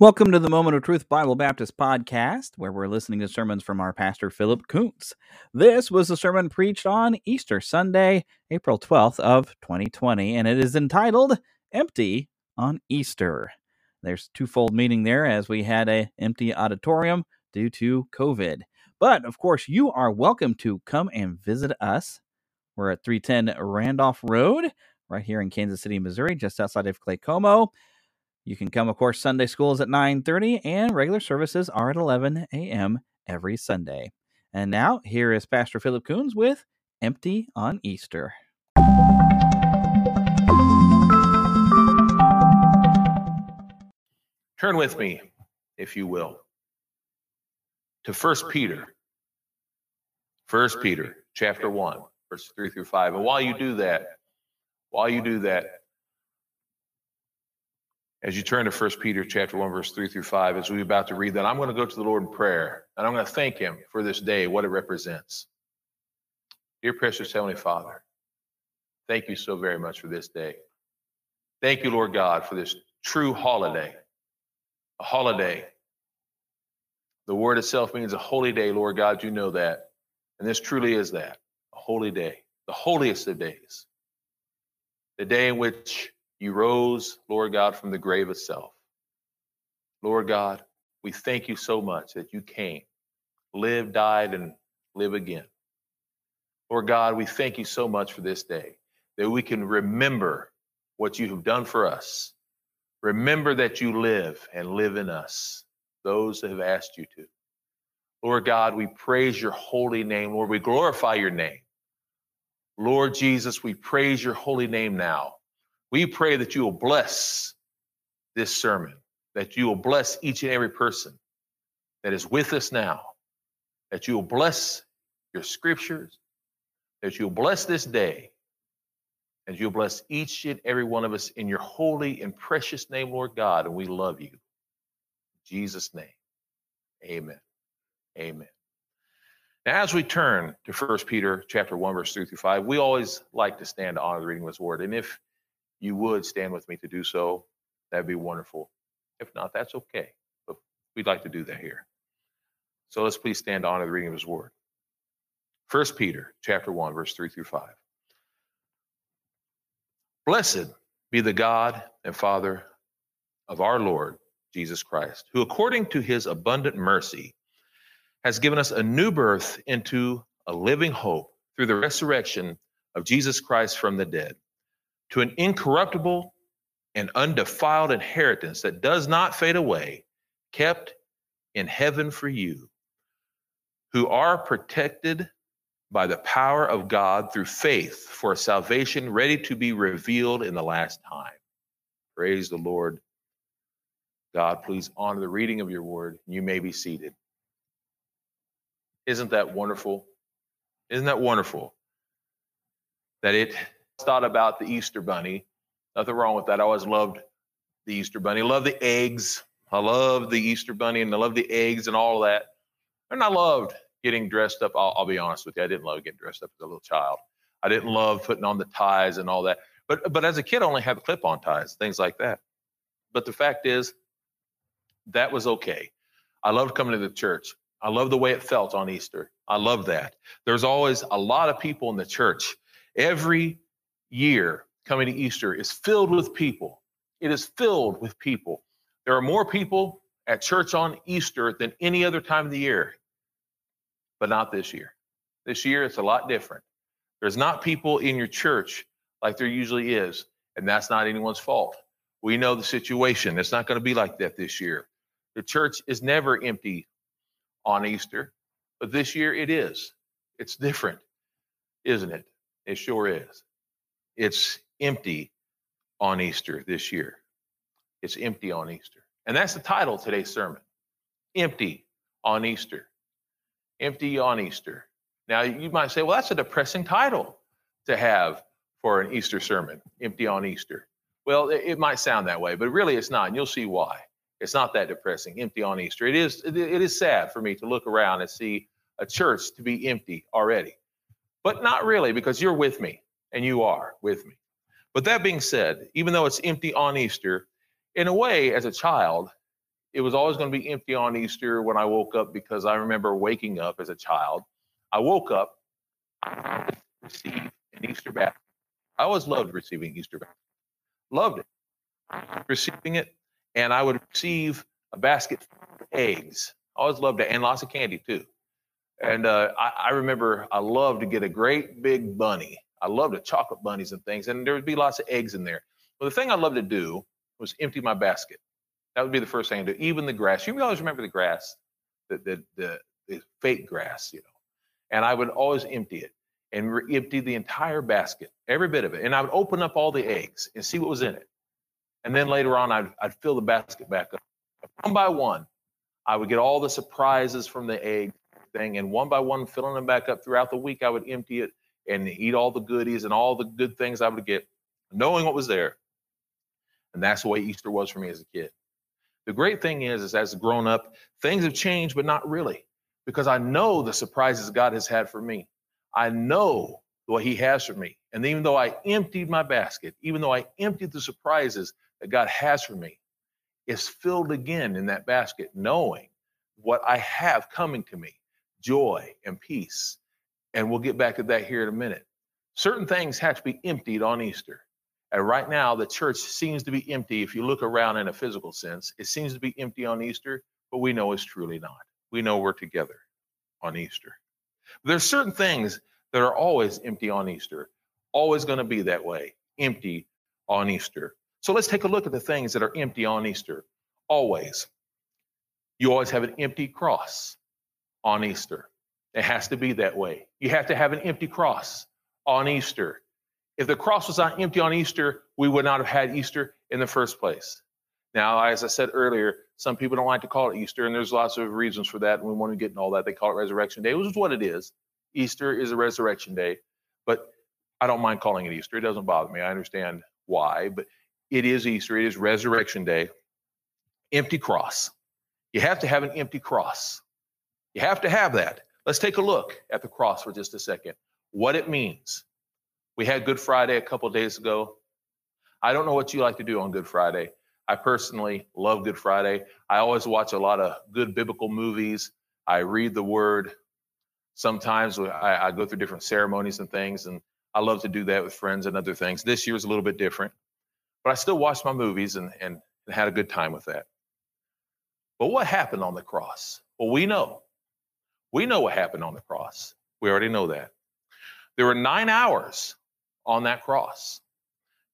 Welcome to the Moment of Truth Bible Baptist podcast, where we're listening to sermons from our pastor Philip Kuntz. This was a sermon preached on Easter Sunday, April 12th of 2020, and it is entitled Empty on Easter. There's twofold meaning there as we had a empty auditorium due to COVID. But of course, you are welcome to come and visit us. We're at 310 Randolph Road, right here in Kansas City, Missouri, just outside of Claycomo. You can come, of course, Sunday school is at 9.30 and regular services are at 11 a.m. every Sunday. And now, here is Pastor Philip Coons with Empty on Easter. Turn with me, if you will, to First Peter. First Peter, chapter 1, verses 3 through 5. And while you do that, while you do that, as you turn to 1 Peter chapter 1, verse 3 through 5, as we're about to read that, I'm going to go to the Lord in prayer and I'm going to thank him for this day, what it represents. Dear precious Heavenly Father, thank you so very much for this day. Thank you, Lord God, for this true holiday. A holiday. The word itself means a holy day, Lord God, you know that. And this truly is that a holy day, the holiest of days. The day in which you rose, Lord God, from the grave itself. Lord God, we thank you so much that you came, lived, died, and live again. Lord God, we thank you so much for this day that we can remember what you have done for us. Remember that you live and live in us, those that have asked you to. Lord God, we praise your holy name. Lord, we glorify your name. Lord Jesus, we praise your holy name now. We pray that you will bless this sermon, that you will bless each and every person that is with us now, that you will bless your scriptures, that you'll bless this day, and you'll bless each and every one of us in your holy and precious name, Lord God, and we love you. In Jesus' name, amen. Amen. Now, as we turn to 1 Peter chapter 1, verse 3 through 5, we always like to stand to honor the reading of his word. And if you would stand with me to do so, that'd be wonderful. If not, that's okay. But we'd like to do that here. So let's please stand on the reading of his word. First Peter chapter 1, verse 3 through 5. Blessed be the God and Father of our Lord Jesus Christ, who according to his abundant mercy has given us a new birth into a living hope through the resurrection of Jesus Christ from the dead to an incorruptible and undefiled inheritance that does not fade away, kept in heaven for you, who are protected by the power of God through faith for salvation ready to be revealed in the last time. Praise the Lord. God, please honor the reading of your word. You may be seated. Isn't that wonderful? Isn't that wonderful that it thought about the Easter Bunny. Nothing wrong with that. I always loved the Easter Bunny. Love the eggs. I love the Easter Bunny and I love the eggs and all that. And I loved getting dressed up. I'll, I'll be honest with you. I didn't love getting dressed up as a little child. I didn't love putting on the ties and all that. But but as a kid, I only had clip-on ties, things like that. But the fact is, that was okay. I loved coming to the church. I love the way it felt on Easter. I love that. There's always a lot of people in the church. Every year coming to Easter is filled with people. It is filled with people. There are more people at church on Easter than any other time of the year, but not this year. This year, it's a lot different. There's not people in your church like there usually is, and that's not anyone's fault. We know the situation. It's not going to be like that this year. The church is never empty on Easter, but this year it is. It's different, isn't it? It sure is. It's empty on Easter this year. It's empty on Easter. And that's the title of today's sermon Empty on Easter. Empty on Easter. Now, you might say, well, that's a depressing title to have for an Easter sermon, Empty on Easter. Well, it, might sound that way, but really it's not. And you'll see why. It's not that depressing, empty on Easter. It is, it is sad for me to look around and see a church to be empty already. But not really, because you're with me and you are with me. But that being said, even though it's empty on Easter, in a way, as a child, it was always going to be empty on Easter when I woke up because I remember waking up as a child. I woke up, I received an Easter basket. I always loved receiving Easter basket. Loved it. Receiving it, and I would receive a basket of eggs. I always loved it, and lots of candy too. And uh, I, I remember I loved to get a great big bunny. I loved the chocolate bunnies and things, and there would be lots of eggs in there. Well, the thing I loved to do was empty my basket. That would be the first thing to do. Even the grass. You always remember the grass, the, the, the, the fake grass, you know. And I would always empty it and re- empty the entire basket, every bit of it. And I would open up all the eggs and see what was in it. And then later on, I'd, I'd fill the basket back up. One by one, I would get all the surprises from the egg thing. And one by one, filling them back up throughout the week, I would empty it and eat all the goodies and all the good things I would get, knowing what was there. And that's the way Easter was for me as a kid. The great thing is, is as grown up, things have changed, but not really, because I know the surprises God has had for me. I know what He has for me. And even though I emptied my basket, even though I emptied the surprises that God has for me, it's filled again in that basket, knowing what I have coming to me joy and peace. And we'll get back to that here in a minute. Certain things have to be emptied on Easter. And right now, the church seems to be empty. If you look around in a physical sense, it seems to be empty on Easter, but we know it's truly not. We know we're together on Easter. There's certain things that are always empty on Easter, always going to be that way, empty on Easter. So let's take a look at the things that are empty on Easter. Always. You always have an empty cross on Easter. It has to be that way. You have to have an empty cross on Easter. If the cross was not empty on Easter, we would not have had Easter in the first place. Now, as I said earlier, some people don't like to call it Easter, and there's lots of reasons for that, and we want to get in all that. They call it Resurrection Day, which is what it is. Easter is a resurrection day, but I don't mind calling it Easter. It doesn't bother me. I understand why, but it is Easter. It is Resurrection Day. Empty cross. You have to have an empty cross. You have to have that. Let's take a look at the cross for just a second. What it means. We had Good Friday a couple days ago. I don't know what you like to do on Good Friday. I personally love Good Friday. I always watch a lot of good biblical movies. I read the word. Sometimes I, I go through different ceremonies and things, and I love to do that with friends and other things. This year is a little bit different, but I still watch my movies and, and, and had a good time with that. But what happened on the cross? Well, we know. We know what happened on the cross. We already know that. There were nine hours on that cross.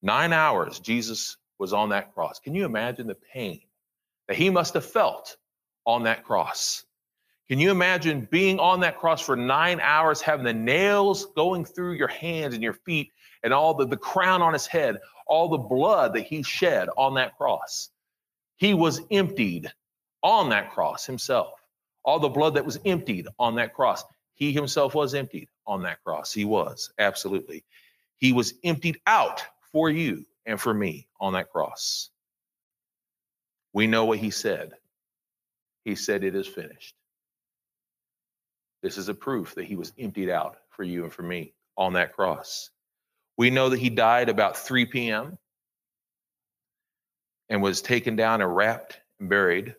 Nine hours Jesus was on that cross. Can you imagine the pain that he must have felt on that cross? Can you imagine being on that cross for nine hours, having the nails going through your hands and your feet, and all the, the crown on his head, all the blood that he shed on that cross? He was emptied on that cross himself. All the blood that was emptied on that cross. He himself was emptied on that cross. He was, absolutely. He was emptied out for you and for me on that cross. We know what he said. He said, It is finished. This is a proof that he was emptied out for you and for me on that cross. We know that he died about 3 p.m. and was taken down and wrapped and buried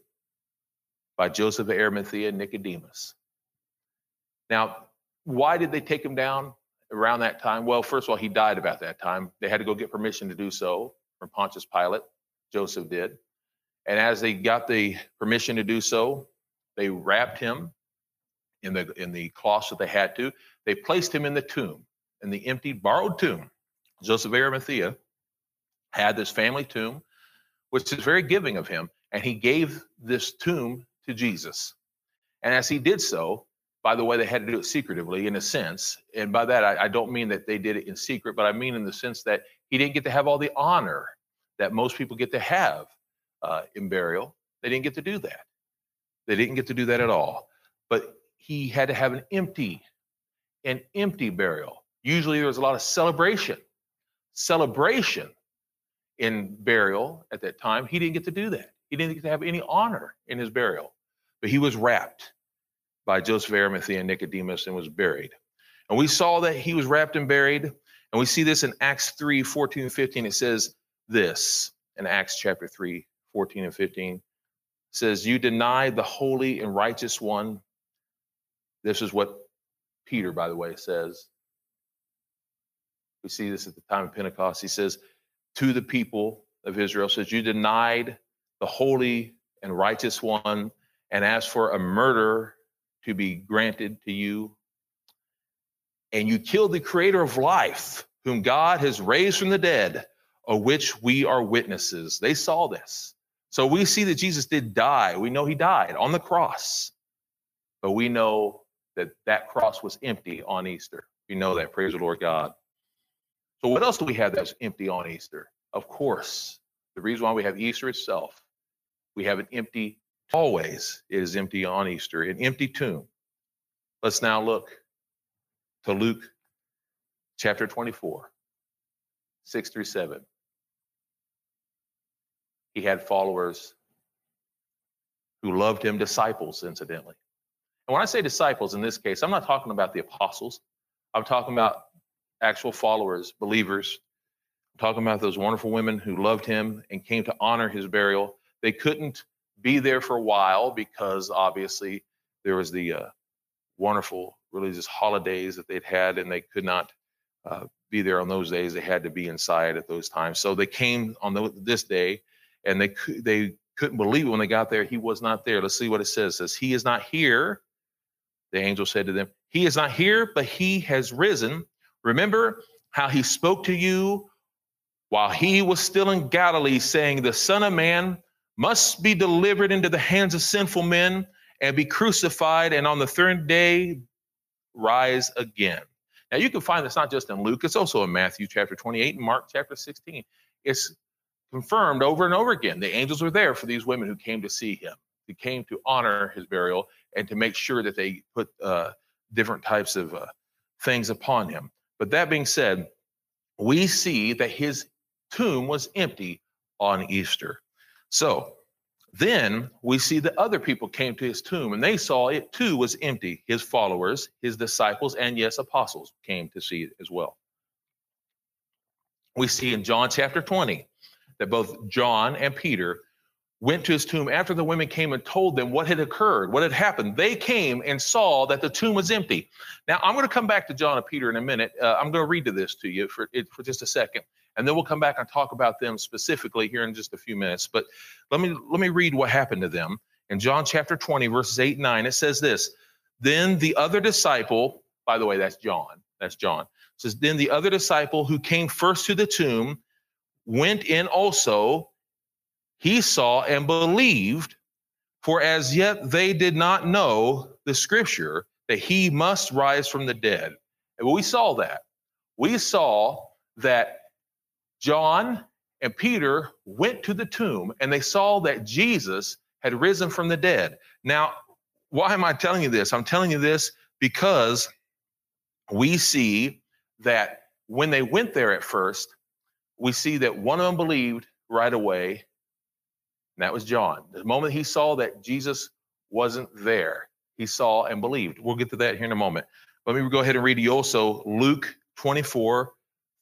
by Joseph of Arimathea and Nicodemus. Now, why did they take him down? around that time? Well, first of all, he died about that time. They had to go get permission to do so from Pontius Pilate. Joseph did. And as they got the permission to do so, they wrapped him in the in the cloths that they had to. They placed him in the tomb, in the empty, borrowed tomb. Joseph Arimathea had this family tomb, which is very giving of him, and he gave this tomb to Jesus. And as he did so, by the way, they had to do it secretively in a sense. And by that, I, I, don't mean that they did it in secret, but I mean in the sense that he didn't get to have all the honor that most people get to have uh, in burial. They didn't get to do that. They didn't get to do that at all. But he had to have an empty, an empty burial. Usually there was a lot of celebration, celebration in burial at that time. He didn't get to do that. He didn't get to have any honor in his burial, but he was wrapped by Joseph Arimathea and Nicodemus and was buried. And we saw that he was wrapped and buried. And we see this in Acts 3 14 and 15. It says this in Acts chapter 3 14 and 15. says, You denied the holy and righteous one. This is what Peter, by the way, says. We see this at the time of Pentecost. He says to the people of Israel, says, You denied the holy and righteous one, and asked for a murder to be granted to you. And you killed the creator of life, whom God has raised from the dead, of which we are witnesses. They saw this. So we see that Jesus did die. We know he died on the cross, but we know that that cross was empty on Easter. We know that. Praise the Lord God. So what else do we have that's empty on Easter? Of course, the reason why we have Easter itself, we have an empty, always is empty on Easter, an empty tomb. Let's now look to Luke chapter 24, 6 through 7 he had followers who loved him, disciples, incidentally. And when I say disciples in this case, I'm not talking about the apostles. I'm talking about actual followers, believers. I'm talking about those wonderful women who loved him and came to honor his burial. They couldn't be there for a while because obviously there was the uh, wonderful religious holidays that they'd had, and they could not uh, be there on those days. They had to be inside at those times. So they came on the, this day and they they couldn't believe it when they got there. He was not there. Let's see what it says. It says he is not here. The angel said to them, He is not here, but he has risen. Remember how he spoke to you while he was still in Galilee, saying, The Son of Man must be delivered into the hands of sinful men and be crucified, and on the third day rise again. Now you can find this not just in Luke, it's also in Matthew chapter 28 and Mark chapter 16. It's confirmed over and over again. The angels were there for these women who came to see him, who came to honor his burial and to make sure that they put uh, different types of uh, things upon him. But that being said, we see that his tomb was empty on Easter. So then we see that other people came to his tomb and they saw it too was empty. His followers, his disciples, and yes, apostles came to see it as well. We see in John chapter 20 that both John and Peter went to his tomb after the women came and told them what had occurred, what had happened. They came and saw that the tomb was empty. Now, I'm going to come back to John and Peter in a minute. Uh, I'm going to read to this to you for, for just a second, and then we'll come back and talk about them specifically here in just a few minutes. But let me let me read what happened to them in John chapter 20, verses 8 and 9. It says this: Then the other disciple, by the way, that's John. That's John. It says, Then the other disciple who came first to the tomb went in also, he saw and believed, for as yet they did not know the scripture that he must rise from the dead. And we saw that. We saw that John and Peter went to the tomb and they saw that Jesus had risen from the dead. Now, why am I telling you this? I'm telling you this because we see that when they went there at first, we see that one of them believed right away, and that was John. The moment he saw that Jesus wasn't there, he saw and believed. We'll get to that here in a moment. Let me go ahead and read you also Luke 24,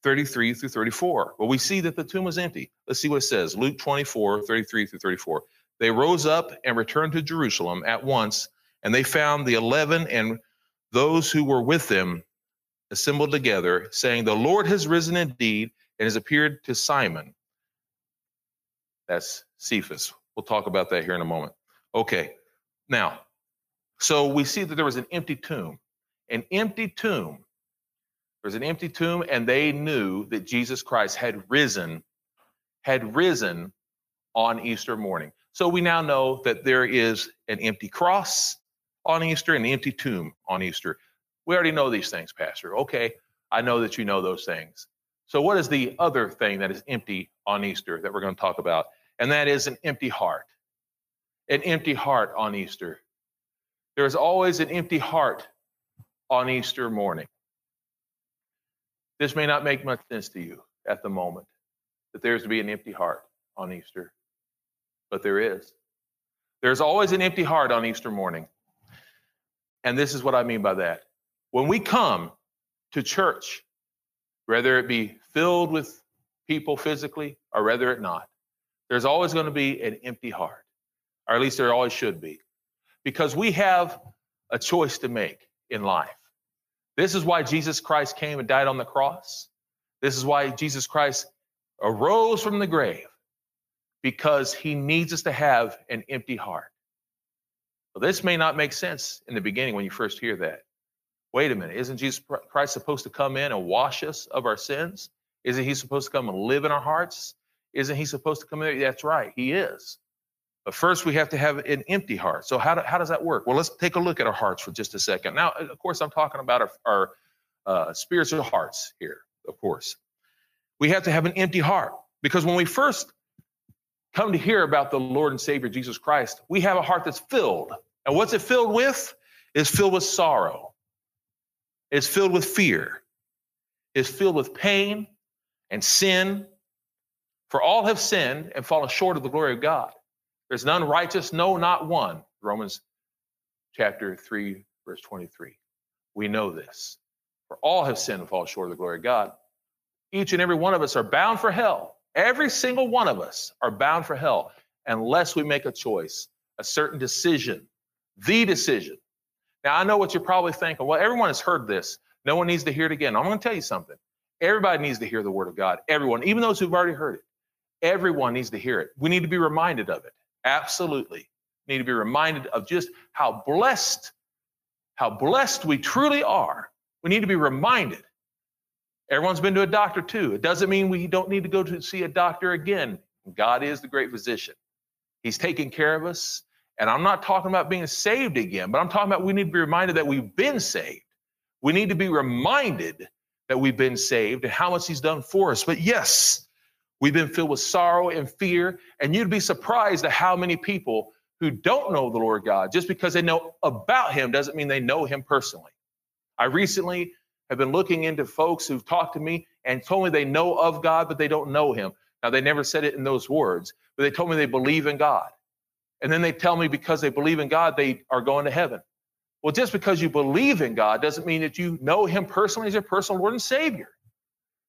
33 through 34. Well, we see that the tomb was empty. Let's see what it says. Luke 24, 33 through 34. They rose up and returned to Jerusalem at once, and they found the eleven and those who were with them assembled together, saying, The Lord has risen indeed and has appeared to Simon. That's Cephas. We'll talk about that here in a moment. Okay, now, so we see that there was an empty tomb. An empty tomb. There's an empty tomb, and they knew that Jesus Christ had risen, had risen on Easter morning. So we now know that there is an empty cross on Easter and an empty tomb on Easter. We already know these things, Pastor. Okay, I know that you know those things. So, what is the other thing that is empty on Easter that we're going to talk about? And that is an empty heart. An empty heart on Easter. There is always an empty heart on Easter morning. This may not make much sense to you at the moment that there's to be an empty heart on Easter, but there is. There's always an empty heart on Easter morning. And this is what I mean by that. When we come to church, whether it be filled with people physically or whether it not. There's always going to be an empty heart. or at least there always should be, because we have a choice to make in life. This is why Jesus Christ came and died on the cross. This is why Jesus Christ arose from the grave, because he needs us to have an empty heart. Well, this may not make sense in the beginning when you first hear that. Wait a minute, isn't Jesus Christ supposed to come in and wash us of our sins? Isn't he supposed to come and live in our hearts? Isn't he supposed to come in? That's right, he is. But first, we have to have an empty heart. So, how, do, how does that work? Well, let's take a look at our hearts for just a second. Now, of course, I'm talking about our, our uh, spiritual hearts here, of course. We have to have an empty heart because when we first come to hear about the Lord and Savior Jesus Christ, we have a heart that's filled. And what's it filled with? It's filled with sorrow, it's filled with fear, it's filled with pain and sin. For all have sinned and fallen short of the glory of God. There's none righteous, no, not one. Romans chapter 3, verse 23. We know this. For all have sinned and fall short of the glory of God. Each and every one of us are bound for hell. Every single one of us are bound for hell unless we make a choice, a certain decision, the decision. Now, I know what you're probably thinking. Well, everyone has heard this. No one needs to hear it again. I'm going to tell you something. Everybody needs to hear the word of God. Everyone, even those who've already heard it. Everyone needs to hear it. We need to be reminded of it. Absolutely. Need to be reminded of just how blessed, how blessed we truly are. We need to be reminded. Everyone's been to a doctor too. It doesn't mean we don't need to go to see a doctor again. God is the great physician. He's taking care of us. And I'm not talking about being saved again, but I'm talking about we need to be reminded that we've been saved. We need to be reminded that we've been saved and how much he's done for us. But yes, We've been filled with sorrow and fear, and you'd be surprised at how many people who don't know the Lord God, just because they know about Him doesn't mean they know Him personally. I recently have been looking into folks who've talked to me and told me they know of God, but they don't know Him. Now, they never said it in those words, but they told me they believe in God. And then they tell me because they believe in God, they are going to heaven. Well, just because you believe in God doesn't mean that you know Him personally as your personal Lord and Savior.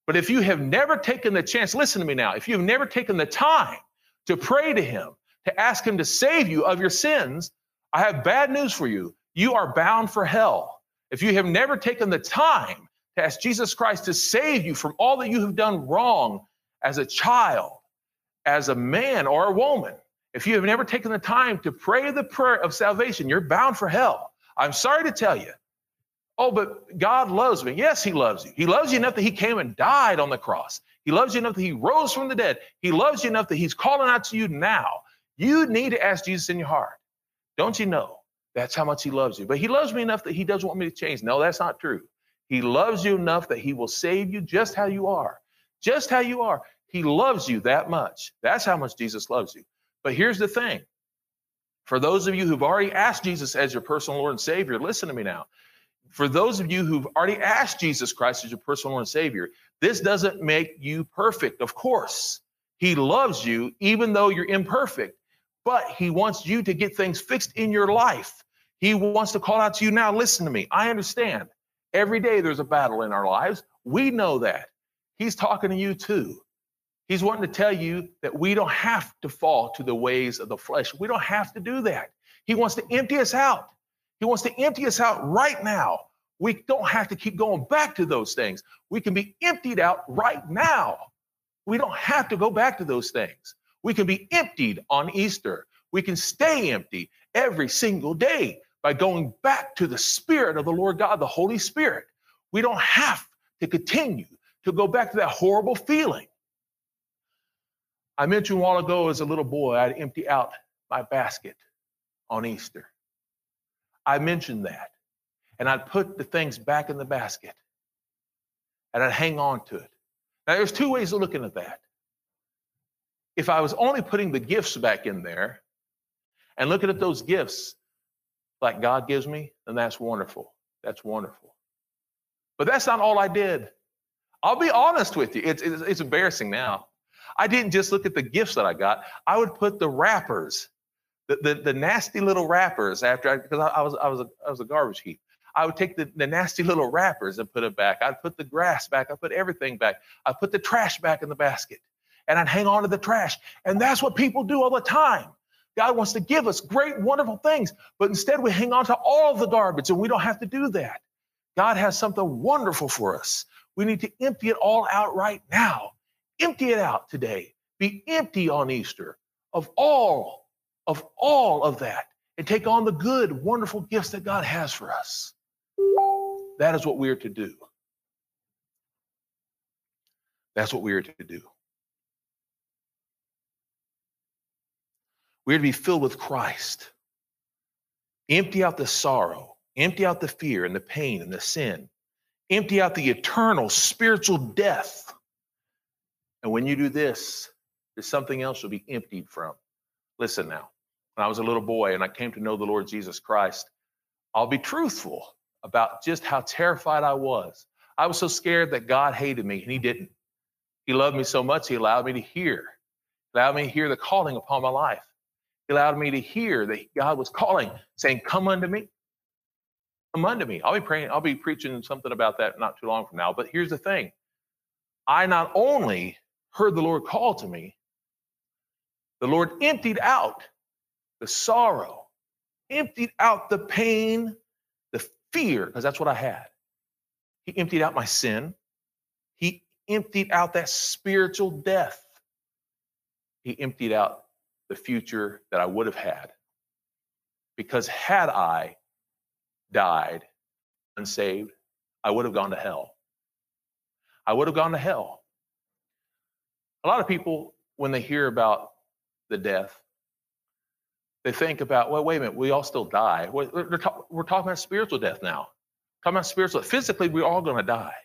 But if you have never taken the chance, listen to me now, if you've never taken the time to pray to Him, to ask Him to save you of your sins, I have bad news for you. You are bound for hell. If you have never taken the time to ask Jesus Christ to save you from all that you have done wrong as a child, as a man or a woman, if you have never taken the time to pray the prayer of salvation, you're bound for hell. I'm sorry to tell you, Oh, but God loves me. Yes, He loves you. He loves you enough that He came and died on the cross. He loves you enough that He rose from the dead. He loves you enough that He's calling out to you now. You need to ask Jesus in your heart. Don't you know? That's how much He loves you. But He loves me enough that He doesn't want me to change. No, that's not true. He loves you enough that He will save you just how you are. Just how you are. He loves you that much. That's how much Jesus loves you. But here's the thing for those of you who've already asked Jesus as your personal Lord and Savior, listen to me now for those of you who've already asked Jesus Christ as your personal Lord and Savior, this doesn't make you perfect, of course. He loves you even though you're imperfect, but He wants you to get things fixed in your life. He wants to call out to you now. Listen to me. I understand. Every day there's a battle in our lives. We know that. He's talking to you too. He's wanting to tell you that we don't have to fall to the ways of the flesh. We don't have to do that. He wants to empty us out. He wants to empty us out right now. We don't have to keep going back to those things. We can be emptied out right now. We don't have to go back to those things. We can be emptied on Easter. We can stay empty every single day by going back to the Spirit of the Lord God, the Holy Spirit. We don't have to continue to go back to that horrible feeling. I mentioned a while ago as a little boy, I'd empty out my basket on Easter. I mentioned that. And I'd put the things back in the basket and I'd hang on to it. Now, there's two ways of looking at that. If I was only putting the gifts back in there and looking at those gifts like God gives me, then that's wonderful. That's wonderful. But that's not all I did. I'll be honest with you. It's, it's, it's embarrassing now. I didn't just look at the gifts that I got. I would put the wrappers the, the, the nasty little wrappers after I, because I, I, was I was a, I was a garbage heap. I would take the, the nasty little wrappers and put it back. I'd put the grass back. I'd put everything back. I'd put the trash back in the basket and I'd hang on to the trash. And that's what people do all the time. God wants to give us great, wonderful things, but instead we hang on to all the garbage and we don't have to do that. God has something wonderful for us. We need to empty it all out right now. Empty it out today. Be empty on Easter of all, of all of that, and take on the good, wonderful gifts that God has for us. That is what we are to do. That's what we are to do. We are to be filled with Christ. Empty out the sorrow, empty out the fear and the pain and the sin, empty out the eternal spiritual death. And when you do this, there's something else you'll be emptied from. Listen now, when I was a little boy and I came to know the Lord Jesus Christ, I'll be truthful about just how terrified I was. I was so scared that God hated me, and He didn't. He loved me so much, He allowed me to hear, allowed me to hear the calling upon my life. He allowed me to hear that God was calling, saying, Come unto me. Come unto me. I'll be praying, I'll be preaching something about that not too long from now. But here's the thing I not only heard the Lord call to me, the Lord emptied out the sorrow, emptied out the pain, the fear, because that's what I had. He emptied out my sin. He emptied out that spiritual death. He emptied out the future that I would have had. Because had I died unsaved, I would have gone to hell. I would have gone to hell. A lot of people, when they hear about the death, they think about, well, wait a minute, we all still die. We're, we're talking about spiritual death now. Talking about spiritual. Physically, we're all going to die,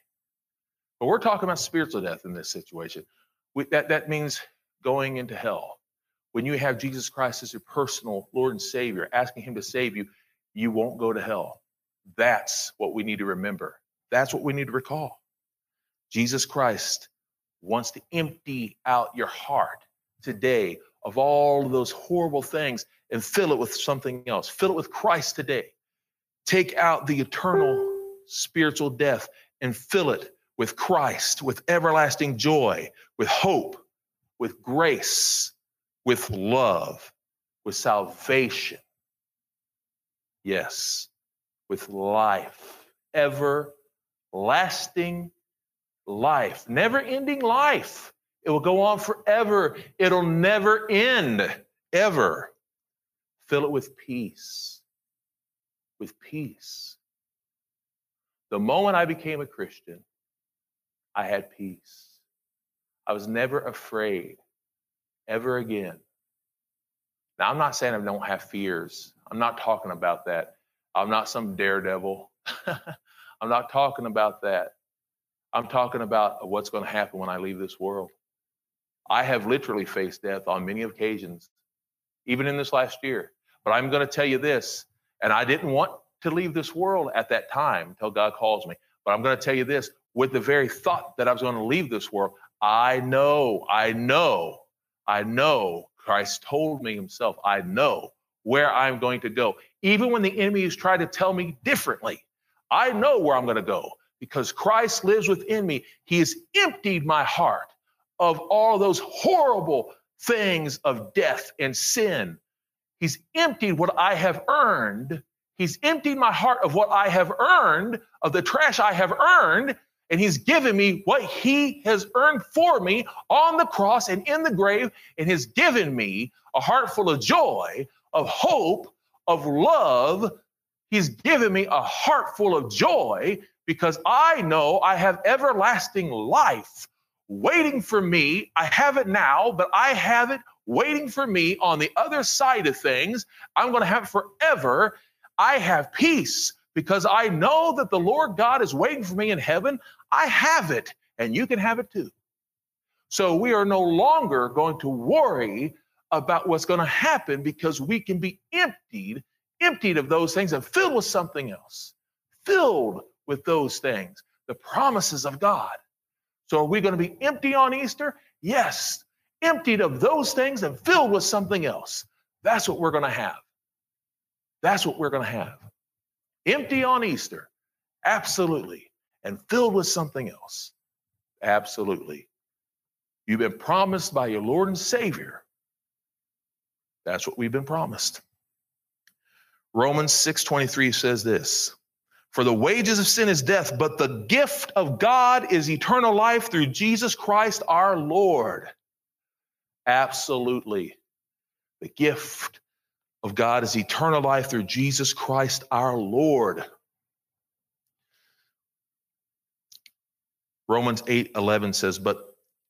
but we're talking about spiritual death in this situation. We, that that means going into hell. When you have Jesus Christ as your personal Lord and Savior, asking Him to save you, you won't go to hell. That's what we need to remember. That's what we need to recall. Jesus Christ wants to empty out your heart today of all of those horrible things and fill it with something else. Fill it with Christ today. Take out the eternal spiritual death and fill it with Christ, with everlasting joy, with hope, with grace, with love, with salvation. Yes, with life, everlasting life, never ending life. It will go on forever. It'll never end, ever. Fill it with peace. With peace. The moment I became a Christian, I had peace. I was never afraid ever again. Now, I'm not saying I don't have fears. I'm not talking about that. I'm not some daredevil. I'm not talking about that. I'm talking about what's going to happen when I leave this world. I have literally faced death on many occasions, even in this last year. But I'm going to tell you this, and I didn't want to leave this world at that time until God calls me. But I'm going to tell you this with the very thought that I was going to leave this world, I know, I know I know, Christ told me himself, I know where I'm going to go. Even when the enemy is trying to tell me differently, I know where I'm going to go because Christ lives within me. He has emptied my heart of all those horrible things of death and sin. He's emptied what I have earned. He's emptied my heart of what I have earned, of the trash I have earned, and he's given me what he has earned for me on the cross and in the grave, and has given me a heart full of joy, of hope, of love. He's given me a heart full of joy because I know I have everlasting life waiting for me. I have it now, but I have it waiting for me on the other side of things. I'm going to have it forever. I have peace because I know that the Lord God is waiting for me in heaven. I have it, and you can have it too. So we are no longer going to worry about what's going to happen because we can be emptied, emptied of those things and filled with something else, filled with those things, the promises of God. So are we going to be empty on Easter? Yes, emptied of those things and filled with something else. That's what we're going to have. That's what we're going to have. Empty on Easter. Absolutely and filled with something else? Absolutely. You've been promised by your Lord and Savior That's what we've been promised. Romans 6:23 says this, "For the wages of sin is death, but the gift of God is eternal life through Jesus Christ our Lord." Absolutely. The gift of God is eternal life through Jesus Christ our Lord. Romans 8:11 says, "But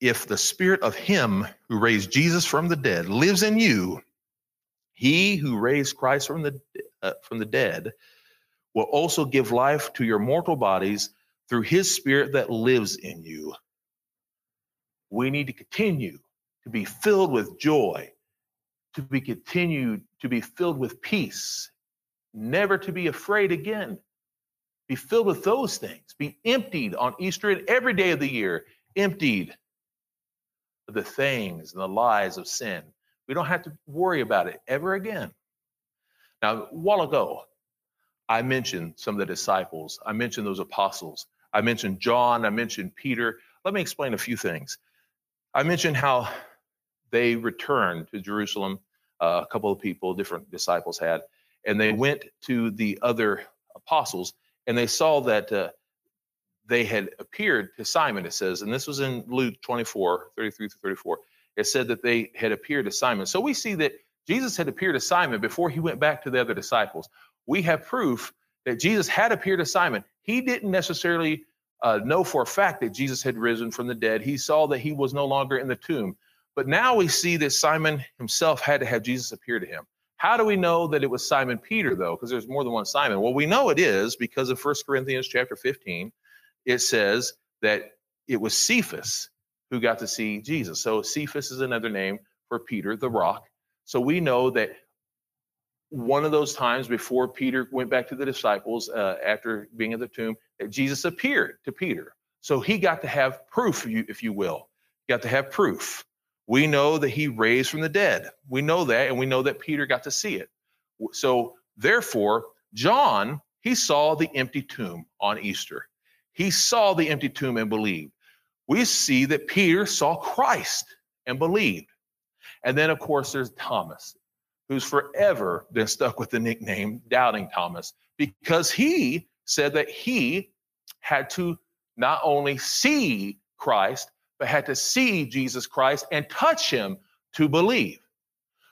if the spirit of him who raised Jesus from the dead lives in you, he who raised Christ from the uh, from the dead will also give life to your mortal bodies through his spirit that lives in you." We need to continue to be filled with joy, to be continued to be filled with peace, never to be afraid again. Be filled with those things. Be emptied on Easter and every day of the year, emptied of the things and the lies of sin. We don't have to worry about it ever again. Now, a while ago, I mentioned some of the disciples. I mentioned those apostles. I mentioned John. I mentioned Peter. Let me explain a few things. I mentioned how they returned to Jerusalem. Uh, a couple of people, different disciples had, and they went to the other apostles and they saw that uh, they had appeared to Simon, it says, and this was in Luke 24, 33 to 34. It said that they had appeared to Simon. So we see that Jesus had appeared to Simon before he went back to the other disciples. We have proof that Jesus had appeared to Simon. He didn't necessarily uh, know for a fact that Jesus had risen from the dead. He saw that he was no longer in the tomb. But now we see that Simon himself had to have Jesus appear to him. How do we know that it was Simon Peter, though? Because there's more than one Simon. Well, we know it is because of 1 Corinthians chapter 15. It says that it was Cephas who got to see Jesus. So Cephas is another name for Peter, the rock. So we know that one of those times before Peter went back to the disciples uh, after being at the tomb, that Jesus appeared to Peter. So he got to have proof, if you will. He got to have proof. We know that he raised from the dead. We know that, and we know that Peter got to see it. So, therefore, John, he saw the empty tomb on Easter. He saw the empty tomb and believed. We see that Peter saw Christ and believed. And then, of course, there's Thomas, who's forever been stuck with the nickname Doubting Thomas, because he said that he had to not only see Christ, but had to see Jesus Christ and touch him to believe.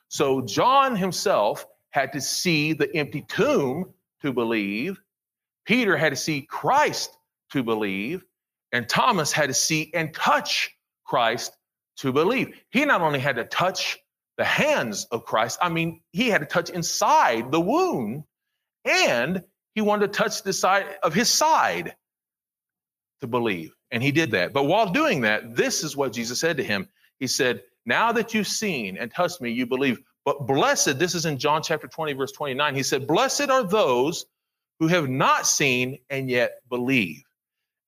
So John himself had to see the empty tomb to believe. Peter had to see Christ to believe. And Thomas had to see and touch Christ to believe. He not only had to touch the hands of Christ, I mean, he had to touch inside the wound and he wanted to touch the side of his side to believe. And he did that. But while doing that, this is what Jesus said to him. He said, Now that you've seen and touched me, you believe. But blessed, this is in John chapter 20, verse 29. He said, Blessed are those who have not seen and yet believe.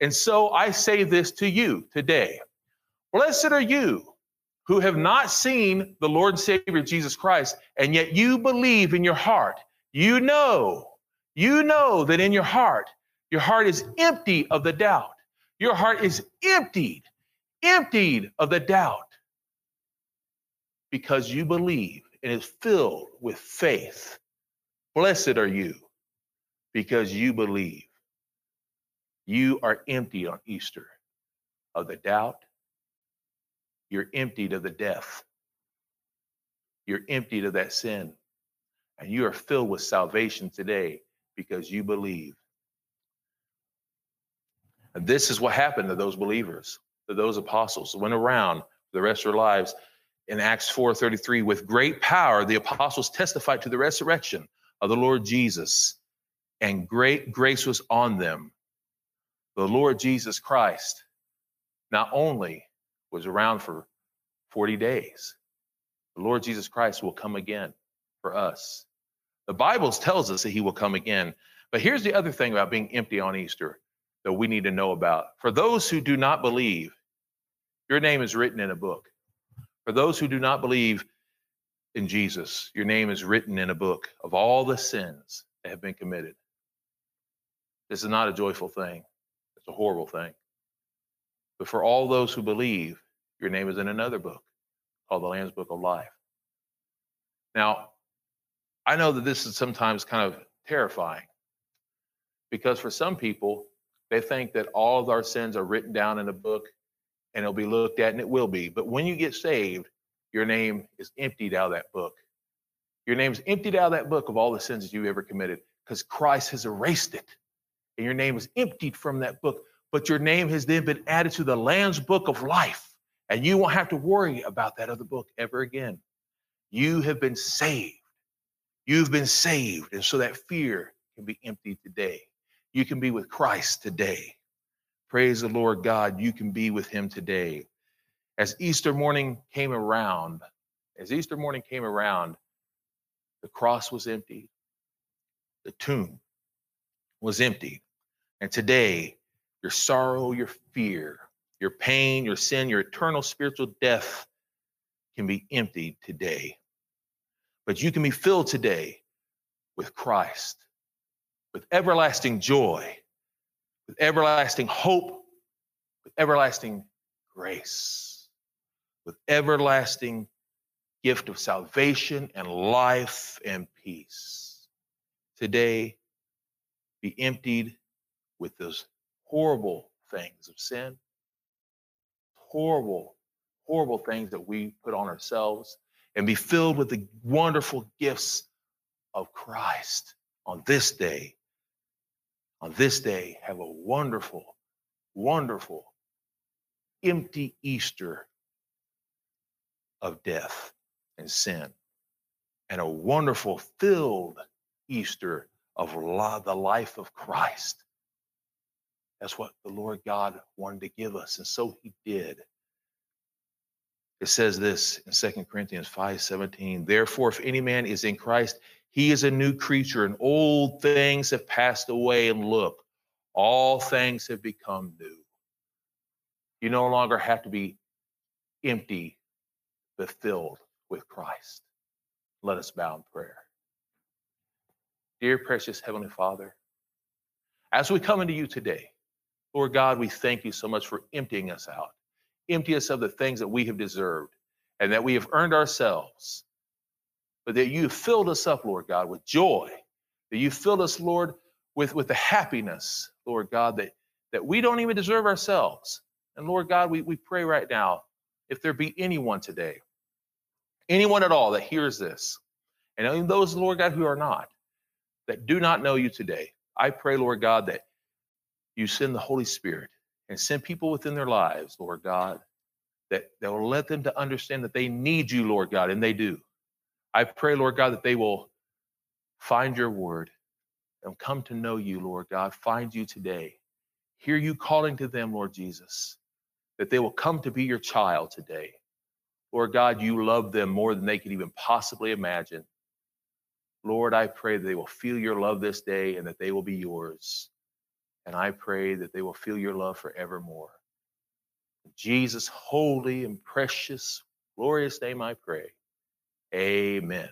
And so I say this to you today Blessed are you who have not seen the Lord and Savior Jesus Christ, and yet you believe in your heart. You know, you know that in your heart, your heart is empty of the doubt. Your heart is emptied, emptied of the doubt because you believe and is filled with faith. Blessed are you because you believe. You are empty on Easter of the doubt. You're emptied of the death. You're emptied of that sin. And you are filled with salvation today because you believe. And this is what happened to those believers, to those apostles, went around the rest of their lives. In Acts 4:33, with great power, the apostles testified to the resurrection of the Lord Jesus, and great grace was on them. The Lord Jesus Christ not only was around for 40 days, the Lord Jesus Christ will come again for us. The Bible tells us that he will come again. But here's the other thing about being empty on Easter that we need to know about. For those who do not believe, your name is written in a book. For those who do not believe in Jesus, your name is written in a book of all the sins that have been committed. This is not a joyful thing, it's a horrible thing. But for all those who believe, your name is in another book called the Lamb's Book of Life. Now, I know that this is sometimes kind of terrifying because for some people, they think that all of our sins are written down in a book and it'll be looked at, and it will be. But when you get saved, your name is emptied out of that book. Your name is emptied out of that book of all the sins that you ever committed because Christ has erased it. And your name is emptied from that book. But your name has then been added to the Lamb's book of life. And you won't have to worry about that other book ever again. You have been saved. You've been saved. And so that fear can be emptied today. You can be with Christ today. Praise the Lord God, you can be with him today. As Easter morning came around, as Easter morning came around, the cross was empty, the tomb was empty. And today, your sorrow, your fear, your pain, your sin, your eternal spiritual death can be emptied today. But you can be filled today with Christ, with everlasting joy, with everlasting hope, with everlasting grace, with everlasting gift of salvation and life and peace. Today, be emptied with those horrible things of sin, horrible, horrible things that we put on ourselves, and be filled with the wonderful gifts of Christ on this day. On this day, have a wonderful, wonderful, empty Easter of death and sin, and a wonderful, filled Easter of the life of Christ. That's what the Lord God wanted to give us, and so He did. It says this in 2 Corinthians 5 17. Therefore, if any man is in Christ, he is a new creature, and old things have passed away, and look, all things have become new. You no longer have to be empty, but filled with Christ. Let us bow in prayer. Dear precious Heavenly Father, as we come into you today, Lord God, we thank you so much for emptying us out, empty us of the things that we have deserved and that we have earned ourselves, but that you filled us up, Lord God, with joy, that you filled us, Lord, with, with the happiness, Lord God, that, that we don't even deserve ourselves. And Lord God, we, we pray right now, if there be anyone today anyone at all that hears this, and even those, Lord God, who are not, that do not know you today, I pray, Lord God, that you send the Holy Spirit and send people within their lives, Lord God, that, that will let them to understand that they need you, Lord God, and they do. I pray, Lord God, that they will find your word and come to know you, Lord God, find you today. Hear you calling to them, Lord Jesus, that they will come to be your child today. Lord God, you love them more than they could even possibly imagine. Lord, I pray that they will feel your love this day and that they will be yours. And I pray that they will feel your love forevermore. In Jesus' holy and precious, glorious name I pray. Amen.